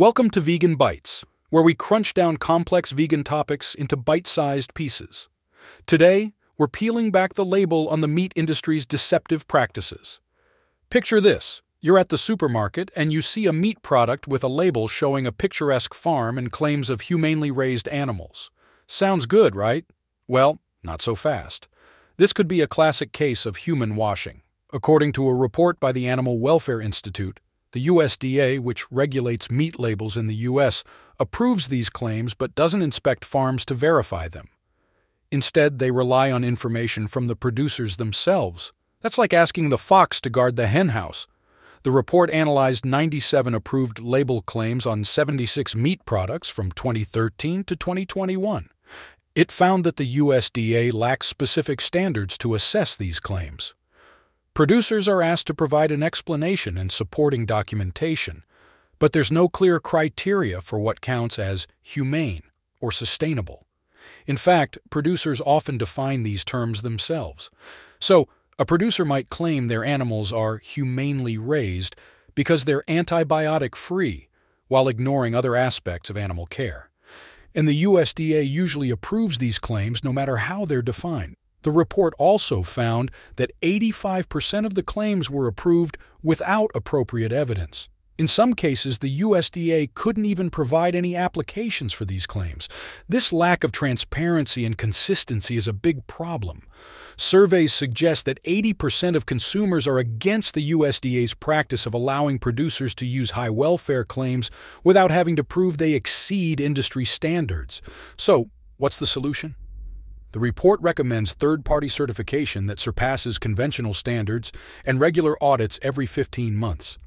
Welcome to Vegan Bites, where we crunch down complex vegan topics into bite sized pieces. Today, we're peeling back the label on the meat industry's deceptive practices. Picture this you're at the supermarket and you see a meat product with a label showing a picturesque farm and claims of humanely raised animals. Sounds good, right? Well, not so fast. This could be a classic case of humanewashing. According to a report by the Animal Welfare Institute, the USDA, which regulates meat labels in the U.S., approves these claims but doesn't inspect farms to verify them. Instead, they rely on information from the producers themselves. That's like asking the fox to guard the henhouse. The report analyzed 97 approved label claims on 76 meat products from 2013 to 2021. It found that the USDA lacks specific standards to assess these claims. Producers are asked to provide an explanation and supporting documentation, but there's no clear criteria for what counts as humane or sustainable. In fact, producers often define these terms themselves. So, a producer might claim their animals are humanely raised because they're antibiotic free, while ignoring other aspects of animal care and the USDA usually approves these claims no matter how they're defined. The report also found that 85% of the claims were approved without appropriate evidence. In some cases, the USDA couldn't even provide any applications for these claims. This lack of transparency and consistency is a big problem. Surveys suggest that 80% of consumers are against the USDA's practice of allowing producers to use high welfare claims without having to prove they exceed industry standards. So, what's the solution? The report recommends third party certification that surpasses conventional standards and regular audits every 15 months.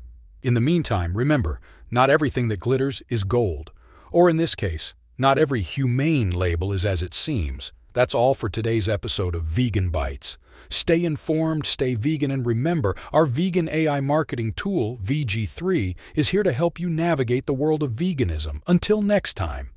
In the meantime, remember, not everything that glitters is gold. Or in this case, not every humane label is as it seems. That's all for today's episode of Vegan Bites. Stay informed, stay vegan, and remember, our vegan AI marketing tool, VEG3, is here to help you navigate the world of veganism. Until next time.